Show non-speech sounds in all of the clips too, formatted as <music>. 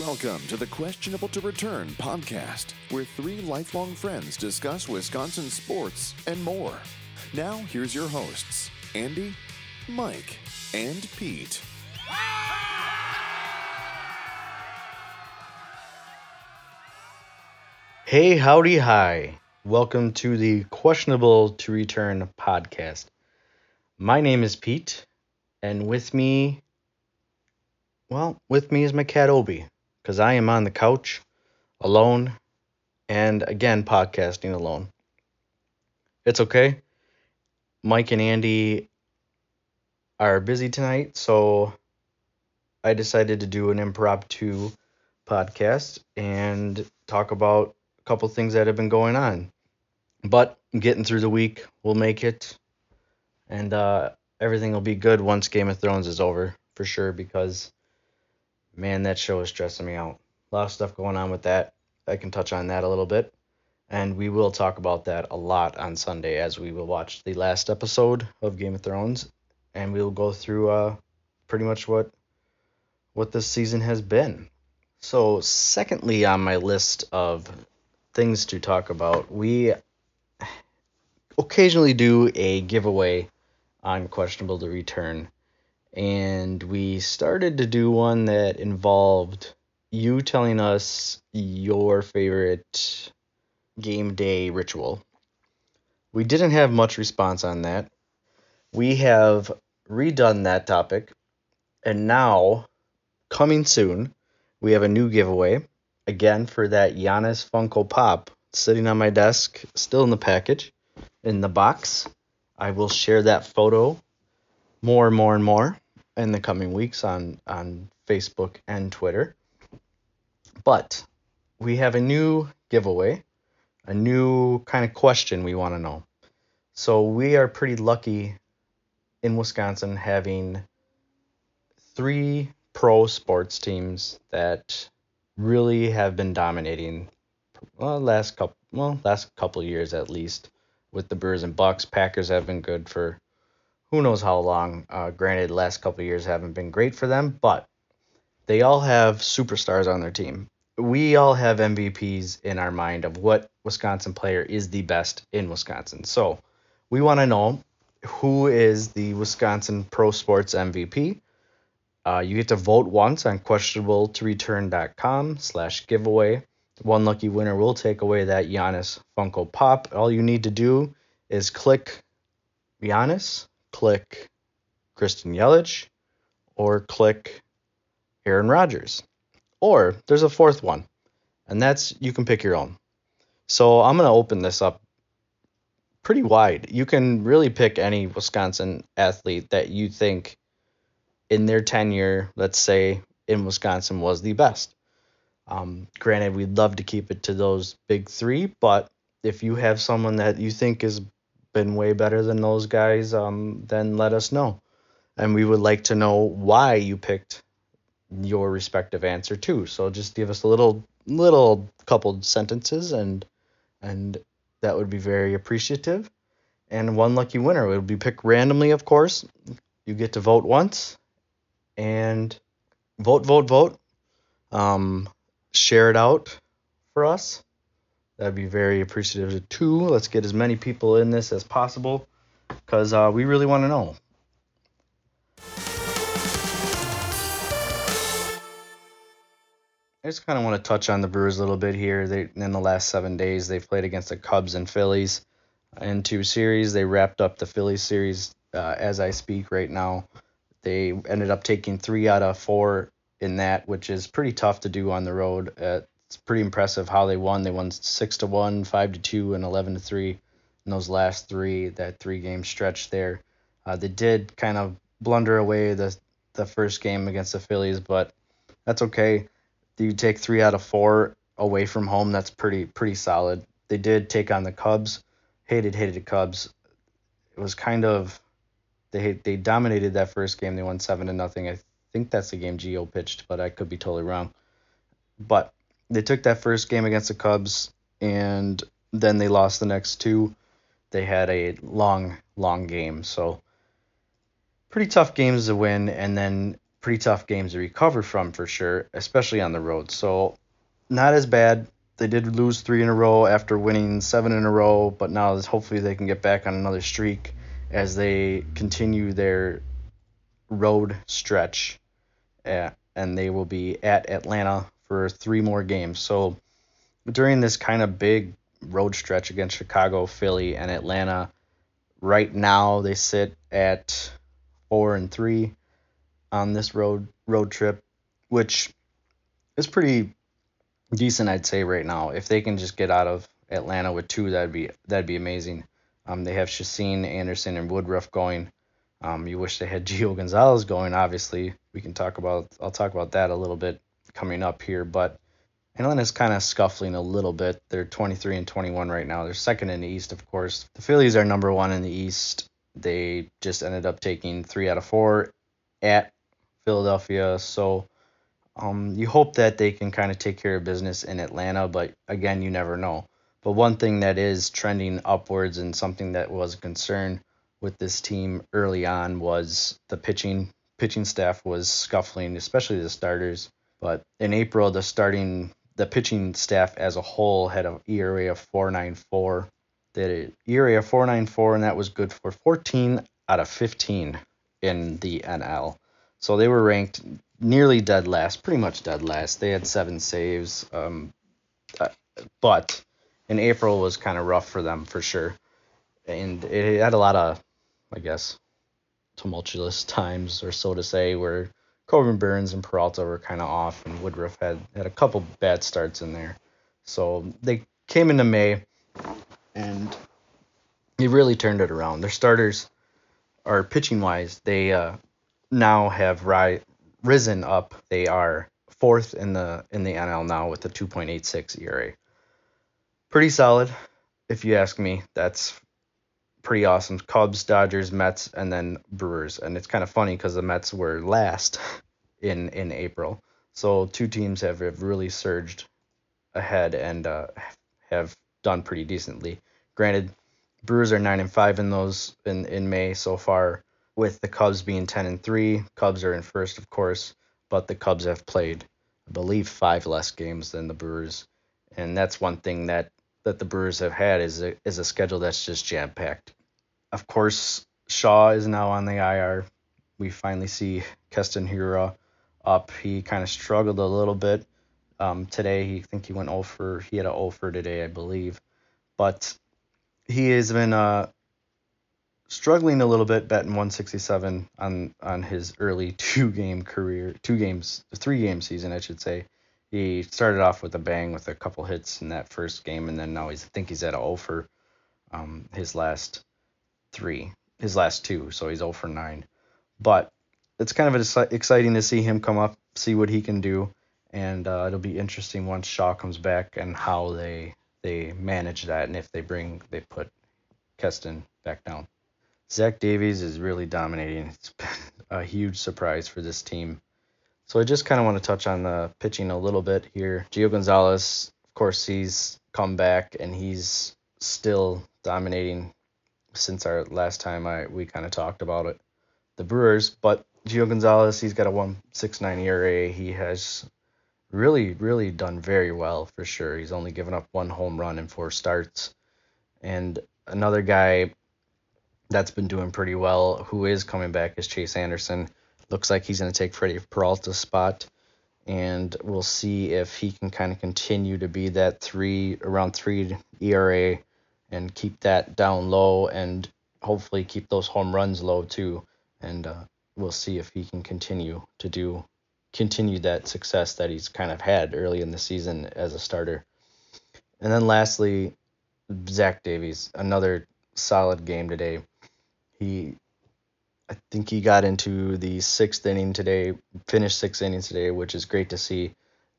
Welcome to the Questionable to Return podcast, where three lifelong friends discuss Wisconsin sports and more. Now, here's your hosts, Andy, Mike, and Pete. Hey, howdy, hi. Welcome to the Questionable to Return podcast. My name is Pete, and with me, well, with me is my cat Obi, because I am on the couch alone and again podcasting alone. It's okay. Mike and Andy are busy tonight, so I decided to do an impromptu podcast and talk about a couple things that have been going on. But getting through the week, we'll make it, and uh, everything will be good once Game of Thrones is over for sure. Because man, that show is stressing me out. A lot of stuff going on with that. I can touch on that a little bit, and we will talk about that a lot on Sunday as we will watch the last episode of Game of Thrones, and we will go through uh, pretty much what what this season has been. So, secondly on my list of things to talk about, we occasionally do a giveaway on Questionable to Return. And we started to do one that involved you telling us your favorite game day ritual. We didn't have much response on that. We have redone that topic. And now, coming soon, we have a new giveaway. Again, for that Giannis Funko Pop sitting on my desk, still in the package in the box. I will share that photo more and more and more in the coming weeks on on Facebook and Twitter. But we have a new giveaway, a new kind of question we want to know. So we are pretty lucky in Wisconsin having three pro sports teams that really have been dominating well last couple well last couple years at least with the Brewers and Bucks. Packers have been good for who knows how long. Uh, granted, last couple years haven't been great for them, but they all have superstars on their team. We all have MVPs in our mind of what Wisconsin player is the best in Wisconsin. So we want to know who is the Wisconsin Pro Sports MVP. Uh, you get to vote once on questionabletoreturn.com slash giveaway. One lucky winner will take away that Giannis Funko Pop. All you need to do is click Giannis, click Christian Yelich, or click Aaron Rodgers. Or there's a fourth one, and that's you can pick your own. So I'm going to open this up pretty wide. You can really pick any Wisconsin athlete that you think in their tenure, let's say in Wisconsin, was the best. Um, granted, we'd love to keep it to those big three, but if you have someone that you think has been way better than those guys, um, then let us know. And we would like to know why you picked your respective answer too. So just give us a little little couple sentences and and that would be very appreciative. And one lucky winner will be picked randomly, of course. You get to vote once and vote, vote, vote. Um, share it out for us. That'd be very appreciative too. Let's get as many people in this as possible because uh, we really want to know. I just kind of want to touch on the Brewers a little bit here. They in the last seven days they've played against the Cubs and Phillies in two series. They wrapped up the Phillies series uh, as I speak right now. They ended up taking three out of four in that, which is pretty tough to do on the road. Uh, it's pretty impressive how they won. They won six to one, five to two, and eleven to three in those last three that three game stretch there. Uh, they did kind of blunder away the the first game against the Phillies, but that's okay. You take three out of four away from home. That's pretty pretty solid. They did take on the Cubs. Hated hated the Cubs. It was kind of they they dominated that first game. They won seven to nothing. I think that's the game Gio pitched, but I could be totally wrong. But they took that first game against the Cubs, and then they lost the next two. They had a long long game, so pretty tough games to win. And then pretty tough games to recover from for sure, especially on the road. So not as bad. They did lose three in a row after winning seven in a row, but now hopefully they can get back on another streak as they continue their road stretch. At, and they will be at Atlanta for three more games. So during this kind of big road stretch against Chicago, Philly, and Atlanta, right now they sit at four and three on this road road trip, which is pretty decent, I'd say, right now. If they can just get out of Atlanta with two, that'd be that'd be amazing. Um, they have Chacin, Anderson, and Woodruff going. Um, you wish they had <laughs> Gio Gonzalez going. Obviously, we can talk about. I'll talk about that a little bit coming up here. But Atlanta's kind of scuffling a little bit. They're 23 and 21 right now. They're second in the East, of course. The Phillies are number one in the East. They just ended up taking three out of four at Philadelphia. So um, you hope that they can kind of take care of business in Atlanta, but again, you never know. But one thing that is trending upwards and something that was a concern with this team early on was the pitching. Pitching staff was scuffling, especially the starters. But in April, the starting the pitching staff as a whole had an ERA of 4.94. They had an ERA of 4.94, and that was good for 14 out of 15 in the NL. So they were ranked nearly dead last, pretty much dead last. They had seven saves, um, uh, but in April was kind of rough for them for sure, and it had a lot of, I guess, tumultuous <laughs> times or so to say, where Corbin Burnes and Peralta were kind of off, and Woodruff had had a couple bad starts in there. So they came into May, and he really turned it around. Their starters are pitching wise. They uh, now have ri- risen up. They are fourth in the in the NL now with a 2.86 ERA. Pretty solid, if you ask me. That's pretty awesome. Cubs, Dodgers, Mets, and then Brewers. And it's kind of funny because the Mets were last <laughs> in in April. So two teams have, have really surged ahead and uh, have done pretty decently. Granted, Brewers are nine and five in those in in May so far with the Cubs being 10 and 3. Cubs are in first, of course, but the Cubs have played, I believe, five less games than the Brewers. And that's one thing that, that the Brewers have had is a, is a schedule that's just jam packed. Of course, Shaw is now on the IR. We finally see Keston Hiura up. He kind of struggled a little bit um, today. He I think he went over. He had an over today, I believe. But he has been uh, struggling a little bit betting 167 on on his early <laughs> two game career, two games, three game season, I should say. He started off with a bang with a couple hits in that first game, and then now he's I think he's at a 0 for um, his last three, his last two, so he's 0 for nine. But it's kind of exciting to see him come up, see what he can do, and uh, it'll be interesting once Shaw comes back and how they they manage that, and if they bring they put Keston back down. Zach Davies is really dominating. It's been a huge surprise for this team. So I just kind of want to touch on the pitching a little bit here. Gio Gonzalez, of course, he's come back and he's still dominating since our last time I we kind of talked about it. The Brewers, but Gio Gonzalez, he's got a 1.69 ERA. He has really, really done very well for sure. He's only given up one home run in four starts. And another guy that's been doing pretty well. Who is coming back is Chase Anderson. Looks like he's going to take Freddie Peralta's spot, and we'll see if he can kind of continue to be that three around three ERA and keep that down low, and hopefully keep those home runs low too. And uh, we'll see if he can continue to do continue that success that he's kind of had early in the season as a starter. And then lastly, Zach Davies, another solid game today. He, I think he got into the sixth inning today, finished six innings today, which is great to see.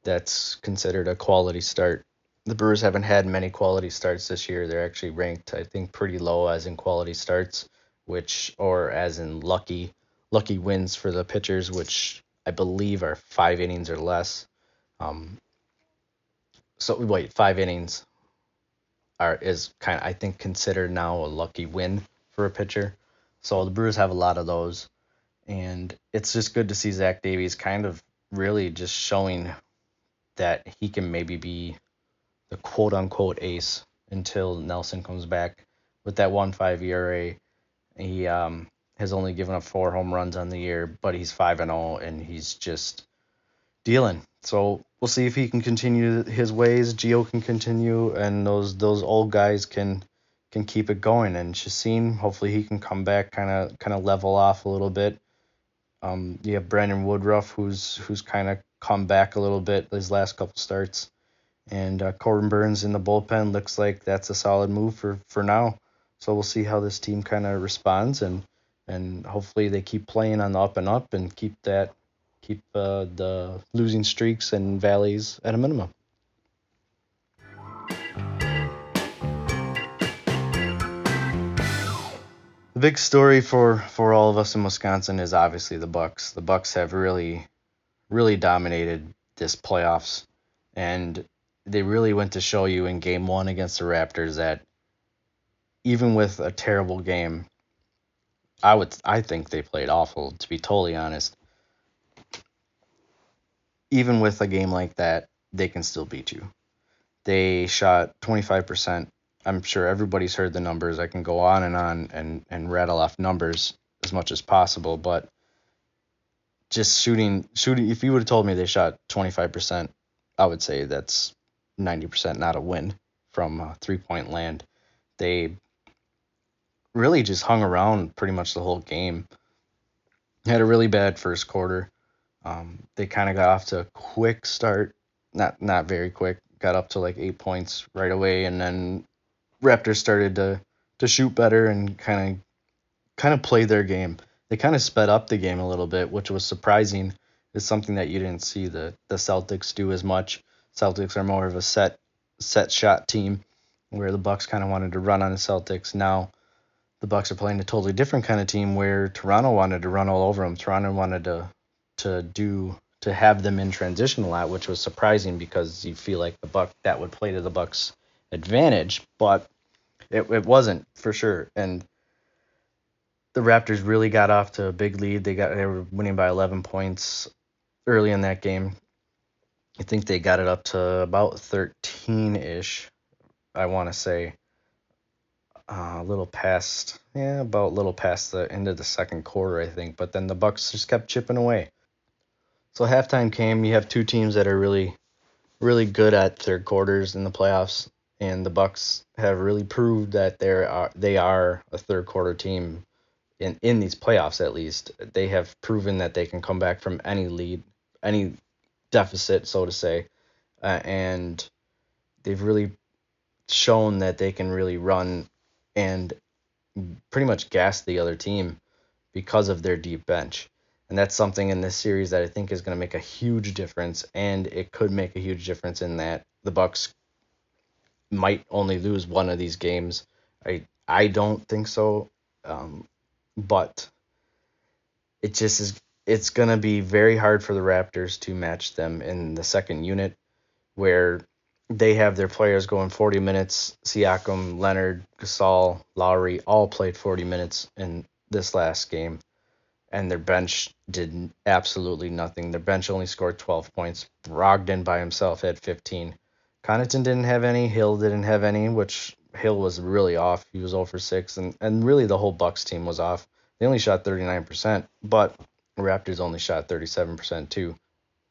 That's considered a quality start. The Brewers haven't had many quality starts this year. They're actually ranked, I think, pretty low as in quality starts, which or as in lucky lucky wins for the pitchers, which I believe are five innings or less. Um, so wait, five innings are is kind of I think considered now a lucky win for a pitcher. So the Brewers have a lot of those, And it's just good to see Zach Davies kind of really just showing that he can maybe be the quote unquote ace until Nelson comes back with that 1.5 ERA. He um, has only given up four home runs on the year, but he's 5 and all, and he's just dealing. So we'll see if he can continue his ways. Gio can continue, and those those old guys can can keep it going. And Chacin, hopefully he can come back, kind of kind of level off a little bit. Um, you have Brandon Woodruff, who's who's kind of come back a little bit his last couple starts, and uh, Corbin Burnes in the bullpen looks like that's a solid move for for now. So we'll see how this team kind of responds, and and hopefully they keep playing on the up and up and keep that keep uh, the losing streaks and valleys at a minimum. The big story for, for all of us in Wisconsin is obviously the Bucks. The Bucks have really, really dominated this playoffs, and they really went to show you in Game One against the Raptors that even with a terrible game, I would I think they played awful to be totally honest even with a game like that, they can still beat you. They shot 25%. I'm sure everybody's heard the numbers. I can go on and on and, and rattle off numbers as much as possible, but just shooting shooting if you would have told me they shot 25%, I would say that's 90% not a win from three-point land. They really just hung around pretty much the whole game. Had a really bad first quarter. Um, they kind of got off to a quick start, not not very quick. Got up to like eight points right away, and then Raptors started to to shoot better and kind of kind of play their game. They kind of sped up the game a little bit, which was surprising. It's something that you didn't see the the Celtics do as much. Celtics are more of a set set shot team, where the Bucks kind of wanted to run on the Celtics. Now the Bucks are playing a totally different kind of team where Toronto wanted to run all over them. Toronto wanted to to do to have them in transition a lot, which was surprising because you feel like the buck that would play to the Bucks' advantage, but it, it wasn't for sure. And the Raptors really got off to a big lead. They got they were winning by 11 points early in that game. I think they got it up to about 13 ish. I want to say uh, a little past, yeah, about a little past the end of the second quarter, I think. But then the Bucks just kept chipping away. So halftime came. You have two teams that are really, really good at third quarters in the playoffs, and the Bucks have really proved that they are they are a third quarter team in in these playoffs. At least they have proven that they can come back from any lead, any deficit, so to say, uh, and they've really shown that they can really run and pretty much gas the other team because of their deep bench. And that's something in this series that I think is going to make a huge difference, and it could make a huge difference in that the Bucks might only lose one of these games. I I don't think so, um, but it just is. It's going to be very hard for the Raptors to match them in the second unit, where they have their players going 40 minutes. Siakam, Leonard, Gasol, Lowry all played 40 minutes in this last game and their bench did absolutely nothing. Their bench only scored 12 points. Brogdon by himself had 15. Connaughton didn't have any. Hill didn't have any, which Hill was really off. He was over 6, and, and really the whole Bucks team was off. They only shot 39%, but Raptors only shot 37% too.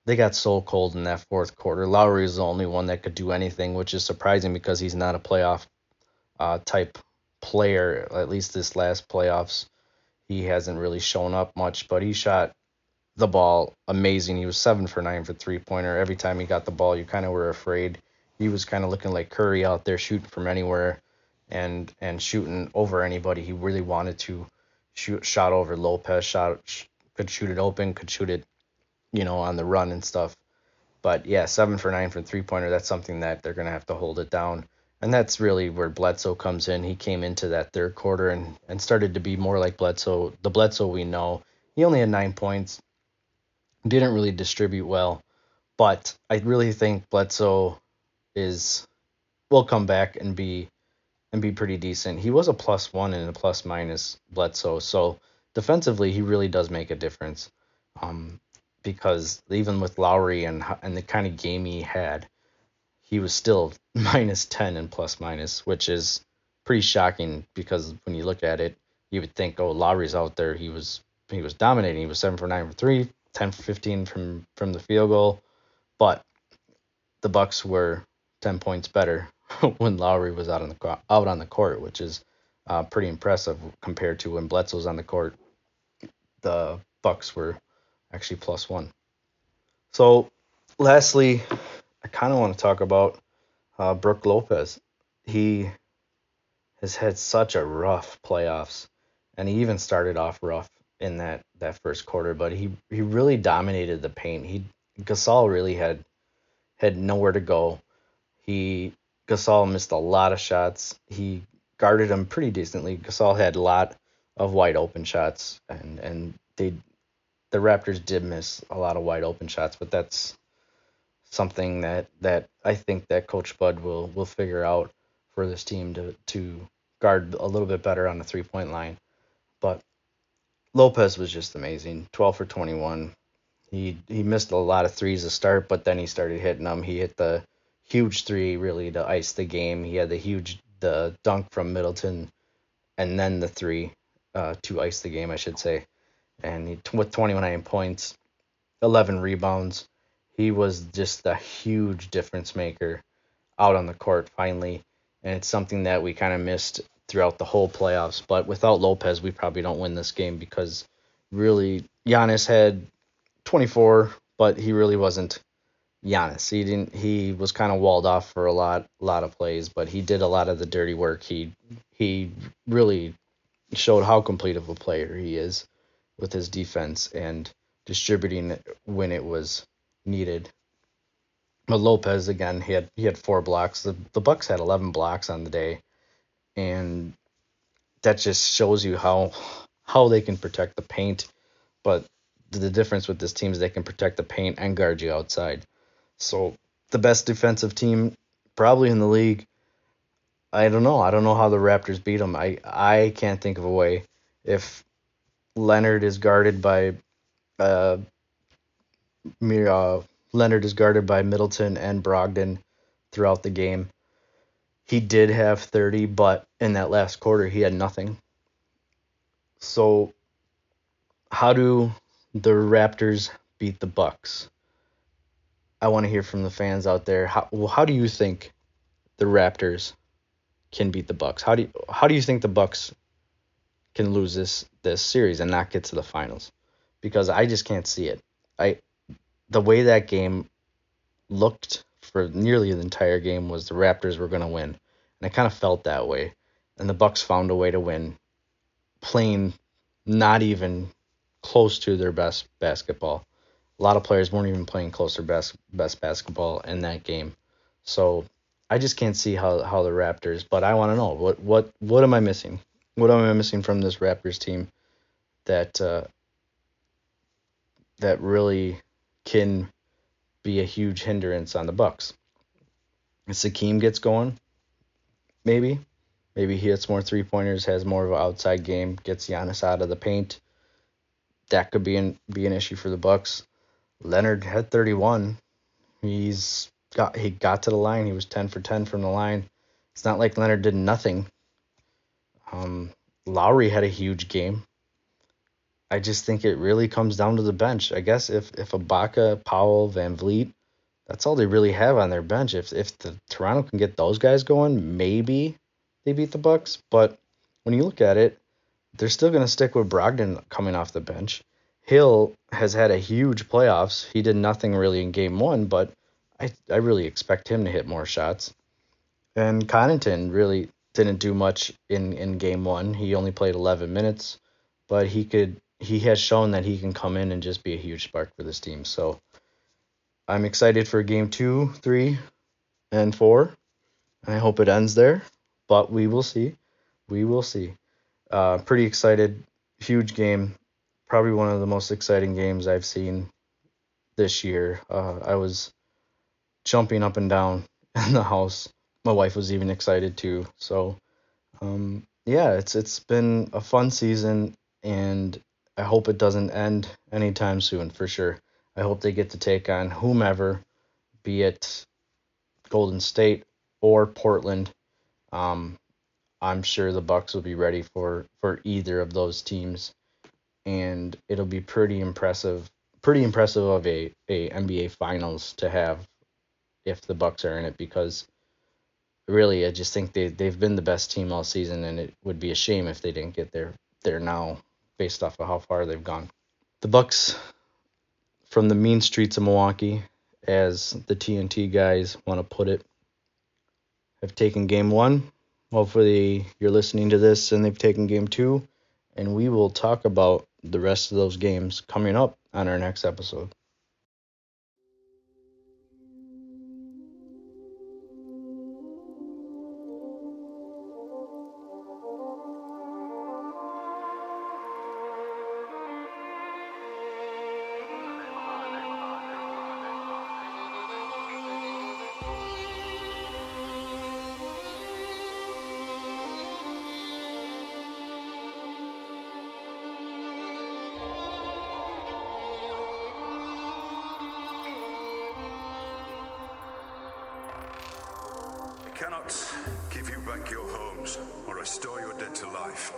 They got so cold in that fourth quarter. Lowry is the only one that could do anything, which is surprising because he's not a playoff uh, type player, at least this last playoffs he hasn't really shown up much, but he shot the ball amazing. He was seven for nine for three pointer. Every time he got the ball, you kind of were afraid. He was kind of looking like Curry out there shooting from anywhere and and shooting over anybody. He really wanted to shoot shot over Lopez, shot could shoot it open, could shoot it, you know, on the run and stuff. But yeah, seven for nine for three pointer. That's something that they're gonna have to hold it down and that's really where Bledsoe comes in. He came into that third quarter and, and started to be more like Bledsoe, the Bledsoe we know. He only had nine points, didn't really distribute well, but I really think Bledsoe is will come back and be and be pretty decent. He was a plus one and a plus minus Bledsoe, so defensively, he really does make a difference. Um, because even with Lowry and and the kind of game he had, he was still <laughs> minus 10 and plus minus, which is pretty shocking because when you look at it, you would think, oh, Lowry's out there. He was he was dominating. He was seven for nine for three, 10 for 15 from from the field goal, but the Bucks were 10 points better <laughs> when Lowry was out on the out on the court, which is uh, pretty impressive compared to when Bledsoe was on the court. The Bucks were actually plus one. So, lastly, I kind of want to talk about uh, Brook Lopez. He has had such a rough playoffs, and he even started off rough in that that first quarter. But he he really dominated the paint. He Gasol really had had nowhere to go. He Gasol missed a lot of shots. He guarded him pretty decently. Gasol had a lot of wide open shots, and and they the Raptors did miss a lot of wide open shots, but that's something that that I think that Coach Bud will will figure out for this team to to guard a little bit better on the three point line. But Lopez was just amazing. 12 for 21. He he missed a lot of threes to start, but then he started hitting them. He hit the huge three really to ice the game. He had the huge the dunk from Middleton, and then the three uh, to ice the game, I should say. And he, with 29 points, 11 rebounds, he was just a huge difference maker out on the court finally. And it's something that we kind of missed throughout the whole playoffs. But without Lopez, we probably don't win this game because really Giannis had 24, but he really wasn't Giannis. He didn't. He was kind of walled off for a lot, lot of plays, but he did a lot of the dirty work. He he really showed how complete of a player he is with his defense and distributing when it was needed. But Lopez again, he had he had four blocks. The the Bucks had 11 blocks on the day, and that just shows you how how they can protect the paint. But the difference with this team is they can protect the paint and guard you outside. So the best defensive team probably in the league. I don't know. I don't know how the Raptors beat them. I I can't think of a way. If Leonard is guarded by uh, uh, Leonard is guarded by Middleton and Brogdon throughout the game. He did have 30, but in that last quarter, he had nothing. So, how do the Raptors beat the Bucks? I want to hear from the fans out there. How how do you think the Raptors can beat the Bucks? How do you, how do you think the Bucks can lose this this series and not get to the finals? Because I just can't see it. I the way that game looked for nearly the entire game was the Raptors were going to win, and I kind of felt that way. And the Bucks found a way to win, playing not even close to their best basketball. A lot of players weren't even playing close to best best basketball in that game. So I just can't see how, how the Raptors. But I want to know what what what am I missing? What am I missing from this Raptors team that uh, that really can be a huge hindrance on the Bucks. If Siakam gets going, maybe. Maybe he hits more three pointers, has more of an outside game, gets Giannis out of the paint. That could be an be an issue for the Bucks. Leonard had 31. He's got he got to the line. He was 10 for 10 from the line. It's not like Leonard did nothing. Um, Lowry had a huge game. I just think it really comes down to the bench. I guess if if Ibaka, Powell, VanVleet, that's all they really have on their bench. If if the Toronto can get those guys going, maybe they beat the Bucks. But when you look at it, they're still going to stick with Brogdon coming off the bench. Hill has had a huge playoffs. He did nothing really in game one, but I I really expect him to hit more shots. And Connaughton really didn't do much in in game one. He only played 11 minutes, but he could he has shown that he can come in and just be a huge spark for this team. So I'm excited for game two, three, and four. I hope it ends there, but we will see. We will see. Uh, pretty excited. Huge game. Probably one of the most exciting games I've seen this year. Uh, I was jumping up and down <laughs> in the house. My wife was even excited too. So, um, yeah, it's it's been a fun season and I hope it doesn't end anytime soon for sure. I hope they get to take on whomever, be it Golden State or Portland. Um, I'm sure the Bucks will be ready for for either of those teams, and it'll be pretty impressive, pretty impressive of a a NBA Finals to have if the Bucks are in it because really I just think they they've been the best team all season, and it would be a shame if they didn't get there there now based off of how far they've gone. The Bucks from the mean streets of Milwaukee, as the TNT guys want to put it, have taken game one. Hopefully, you're listening to this and they've taken game two, and we will talk about the rest of those games coming up on our next episode. Give you back your homes or restore your dead to life,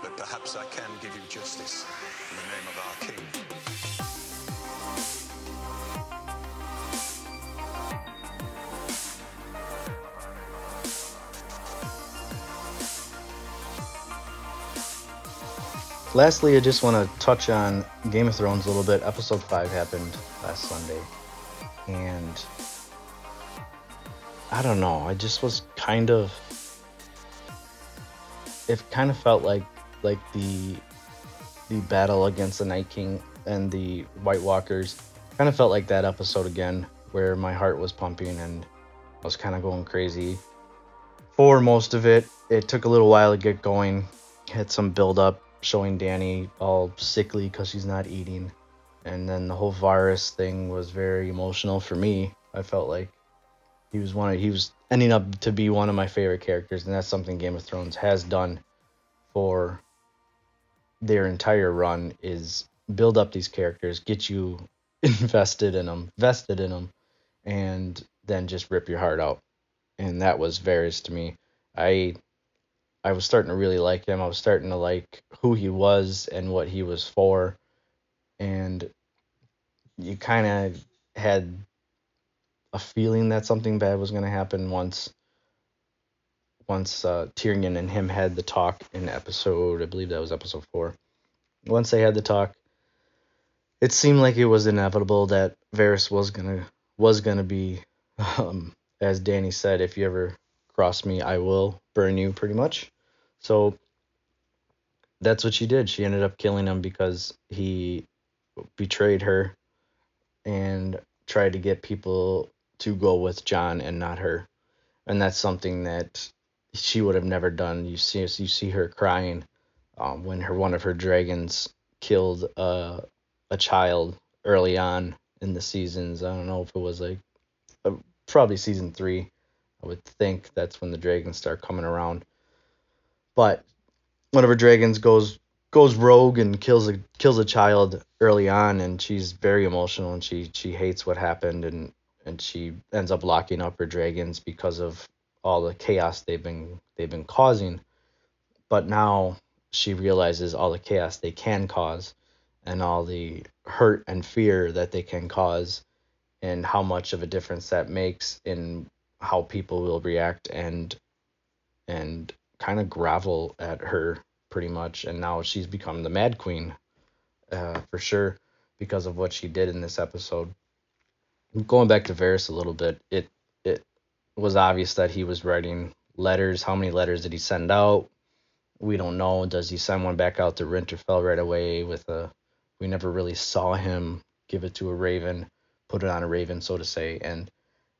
but perhaps I can give you justice in the name of our King. Lastly, I just want to touch on Game of Thrones a little bit. Episode 5 happened last Sunday. And I don't know, I just was kind of it kind of felt like like the the battle against the Night King and the White Walkers kind of felt like that episode again where my heart was pumping and I was kind of going crazy for most of it. It took a little while to get going. Had some build up showing Dany all sickly because she's not eating. And then the whole Varys thing was very emotional for me. I felt like he was one of, he was ending up to be one of my favorite characters, and that's something Game of Thrones has done for their entire run is build up these characters, get you <laughs> invested in them, vested in them, and then just rip your heart out. And that was Varys to me. I I was starting to really like him. I was starting to like who he was and what he was for. And you kind of had a feeling that something bad was going to happen once once uh, Tyrion and him had the talk in episode I believe that was episode 4. Once they had the talk, it seemed like it was inevitable that Varys was going to was to be <laughs> um, as Dany said if you ever cross me I will burn you pretty much. So that's what she did. She ended up killing him because he betrayed her and tried to get people to go with Jon and not her. And that's something that she would have never done. You see you see her crying um, when her one of her dragons killed a a child early on in the seasons. I don't know if it was like uh, probably season 3. I would think that's when the dragons start coming around but one of her dragons goes goes rogue and kills a kills a child early on and she's very emotional and she she hates what happened and and she ends up locking up her dragons because of all the chaos they've been they've been causing but now she realizes all the chaos they can cause and all the hurt and fear that they can cause and how much of a difference that makes in how people will react and and kind of grovel at her pretty much, and now she's become the Mad Queen uh, for sure because of what she did in this episode. Going back to Varys a little bit, it it was obvious that he was writing letters. How many letters did he send out? We don't know. Does he send one back out to Winterfell right away with a? We never really saw him give it to a raven, put it on a raven, so to say, and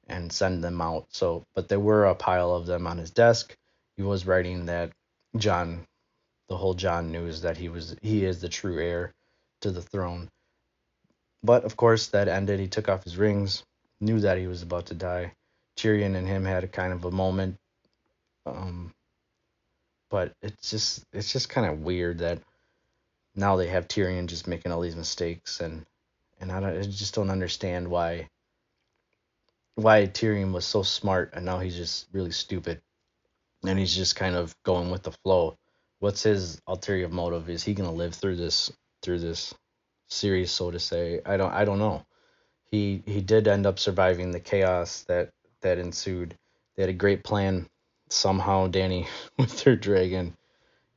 and send them out. So, but there were a pile of them on his desk he was writing that Jon the whole Jon news that he was he is the true heir to the throne. But of course that ended. He took off his rings, knew that he was about to die. Tyrion and him had a kind of a moment. Um, but it's just it's just kind of weird that now they have Tyrion just making all these mistakes and and I, don't, I just don't understand why why Tyrion was so smart and now he's just really stupid and he's just kind of going with the flow. What's his ulterior motive? Is he gonna live through this through this series, so to say? I don't I don't know. He he did end up surviving the chaos that that ensued. They had a great plan. Somehow Dany <laughs> with her dragon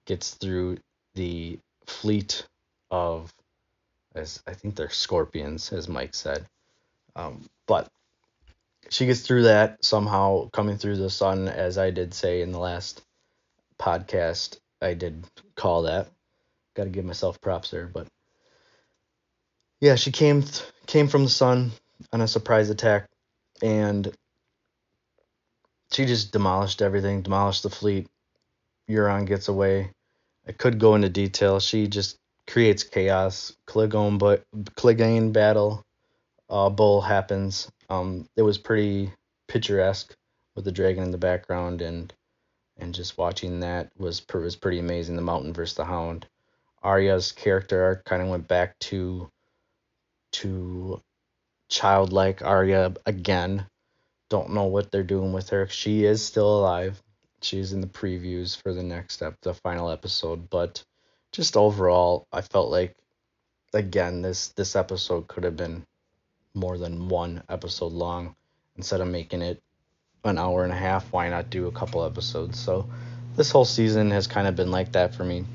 gets through the fleet of as I think they're scorpions, as Mike said. Um, but she gets through that somehow, coming through the sun, as I did say in the last podcast. I did call that. Got to give myself props there, but yeah, she came th- came from the sun on a surprise attack, and she just demolished everything, demolished the fleet. Euron gets away. I could go into detail. She just creates chaos. Clegane, but Clegane battle, uh, bull happens. Um, it was pretty picturesque with the dragon in the background, and and just watching that was was pretty amazing. The Mountain versus the Hound. Arya's character arc kind of went back to to childlike Arya again. Don't know what they're doing with her. She is still alive. She's in the previews for the next step, the final episode, but just overall, I felt like again this this episode could have been more than one episode long instead of making it an hour and a half why not do a couple episodes so this whole season has kind of been like that for me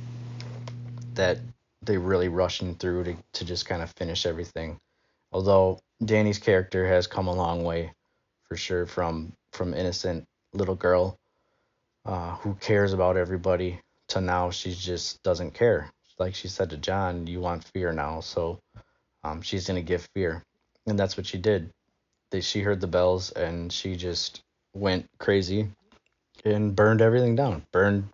that they really rushing through to, to just kind of finish everything although Dany's character has come a long way for sure from from innocent little girl uh, who cares about everybody to now she just doesn't care. Like she said to Jon, you want fear now, so um, she's gonna give fear, and that's what she did. They, she heard the bells and she just went crazy and burned everything down. Burned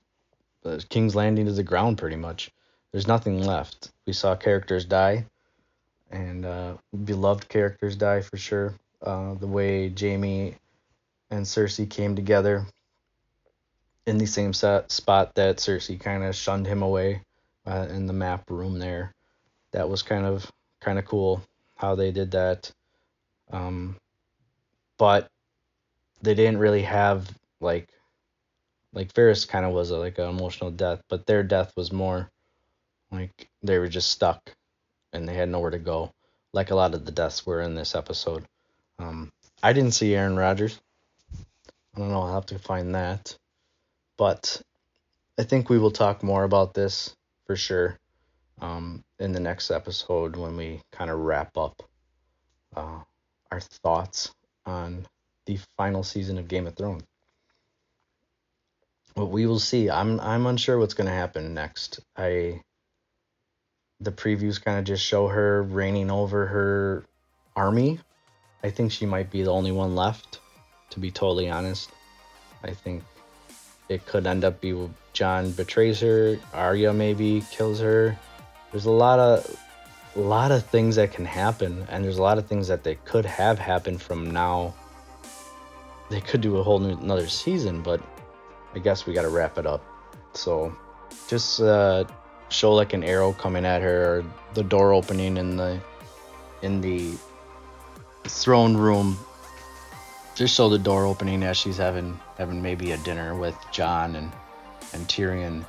uh, King's Landing to the ground pretty much. There's nothing left. We saw characters die, and uh, beloved characters die for sure. Uh, the way Jaime and Cersei came together in the same set, spot that Cersei kind of shunned him away uh, in the map room there. That was kind of kind of cool how they did that. Um, but they didn't really have like like Varys kind of was a, like an emotional death, but their death was more like they were just stuck and they had nowhere to go, like a lot of the deaths were in this episode. Um, I didn't see Aaron Rodgers. I don't know. I'll have to find that. But I think we will talk more about this for sure um, in the next episode when we kind of wrap up uh, our thoughts on the final season of Game of Thrones. But we will see. I'm I'm unsure what's going to happen next. I the previews kind of just show her reigning over her army. I think she might be the only one left, to be totally honest. I think it could end up be Jon betrays her, Arya maybe kills her. There's a lot of a lot of things that can happen, and there's a lot of things that they could have happened from now. They could do a whole new, another season, but I guess we got to wrap it up. So, just uh, show like an arrow coming at her, or the door opening in the in the throne room just show the door opening as she's having having maybe a dinner with Jon and and Tyrion,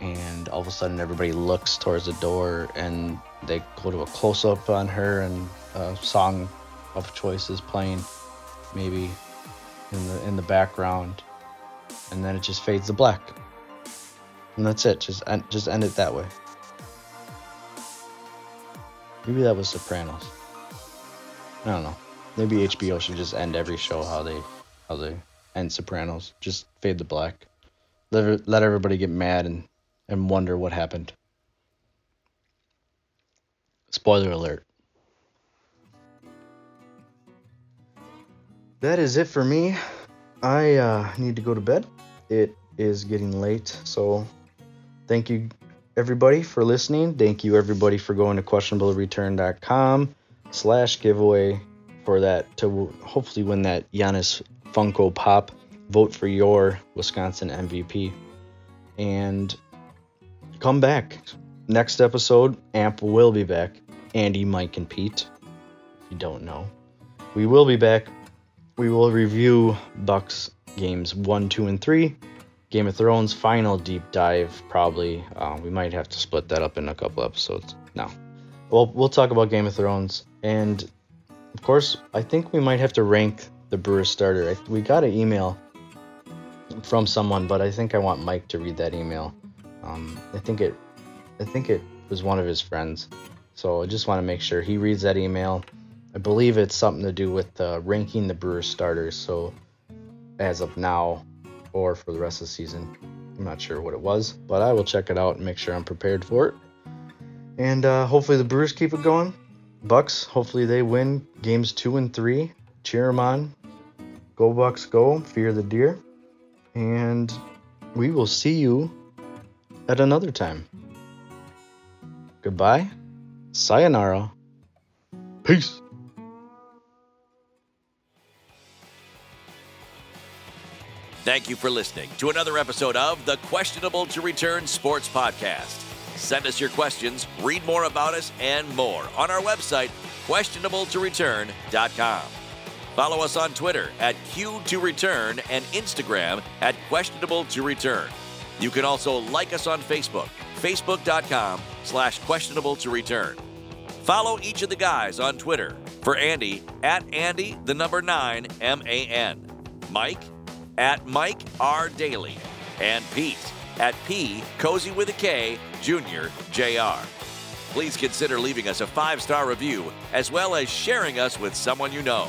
and all of a sudden everybody looks towards the door and they go to a close up on her and a song of choice is playing, maybe in the in the background, and then it just fades to black, and that's it. Just end, just end it that way. Maybe that was Sopranos. I don't know. Maybe HBO should just end every show how they how they end Sopranos. Just fade to black. Let let everybody get mad and and wonder what happened. Spoiler alert. That is it for me. I uh, need to go to bed. It is getting late, so thank you everybody for listening. Thank you everybody for going to questionablereturn.com slash giveaway for that to hopefully win that Giannis Funko Pop. Vote for your Wisconsin MVP and come back. next episode, AMP will be back. Andy, Mike, and Pete. You don't know, we will be back. We will review Bucks games one, two, and three. Game of Thrones final deep dive. Probably uh, we might have to split that up in a couple episodes. No, well we'll talk about Game of Thrones and of course I think we might have to rank the Brewer starter. We got an email from someone, but I think I want Mike to read that email. Um, I think it, I think it was one of his friends. So I just want to make sure he reads that email. I believe it's something to do with uh, ranking the Brewer starters. So as of now, or for the rest of the season, I'm not sure what it was, but I will check it out and make sure I'm prepared for it. And uh, hopefully the Brewers keep it going. Bucks, hopefully they win games two and three. Cheer them on. Go Bucks, go! Fear the deer. And we will see you at another time. Goodbye. Sayonara. Peace. Thank you for listening to another episode of the Questionable to Return Sports Podcast. Send us your questions, read more about us, and more on our website, questionabletoreturn.com. Follow us on Twitter at Q2Return and Instagram at Questionable to Return. You can also like us on Facebook, facebook.com slash questionable to return. Follow each of the guys on Twitter. For Andy, at Andy, the number 9, M-A-N. Mike, at Mike R. Daly. And Pete, at P, Kozy with a K, Junior, JR. Please consider leaving us a five-star review as well as sharing us with someone you know.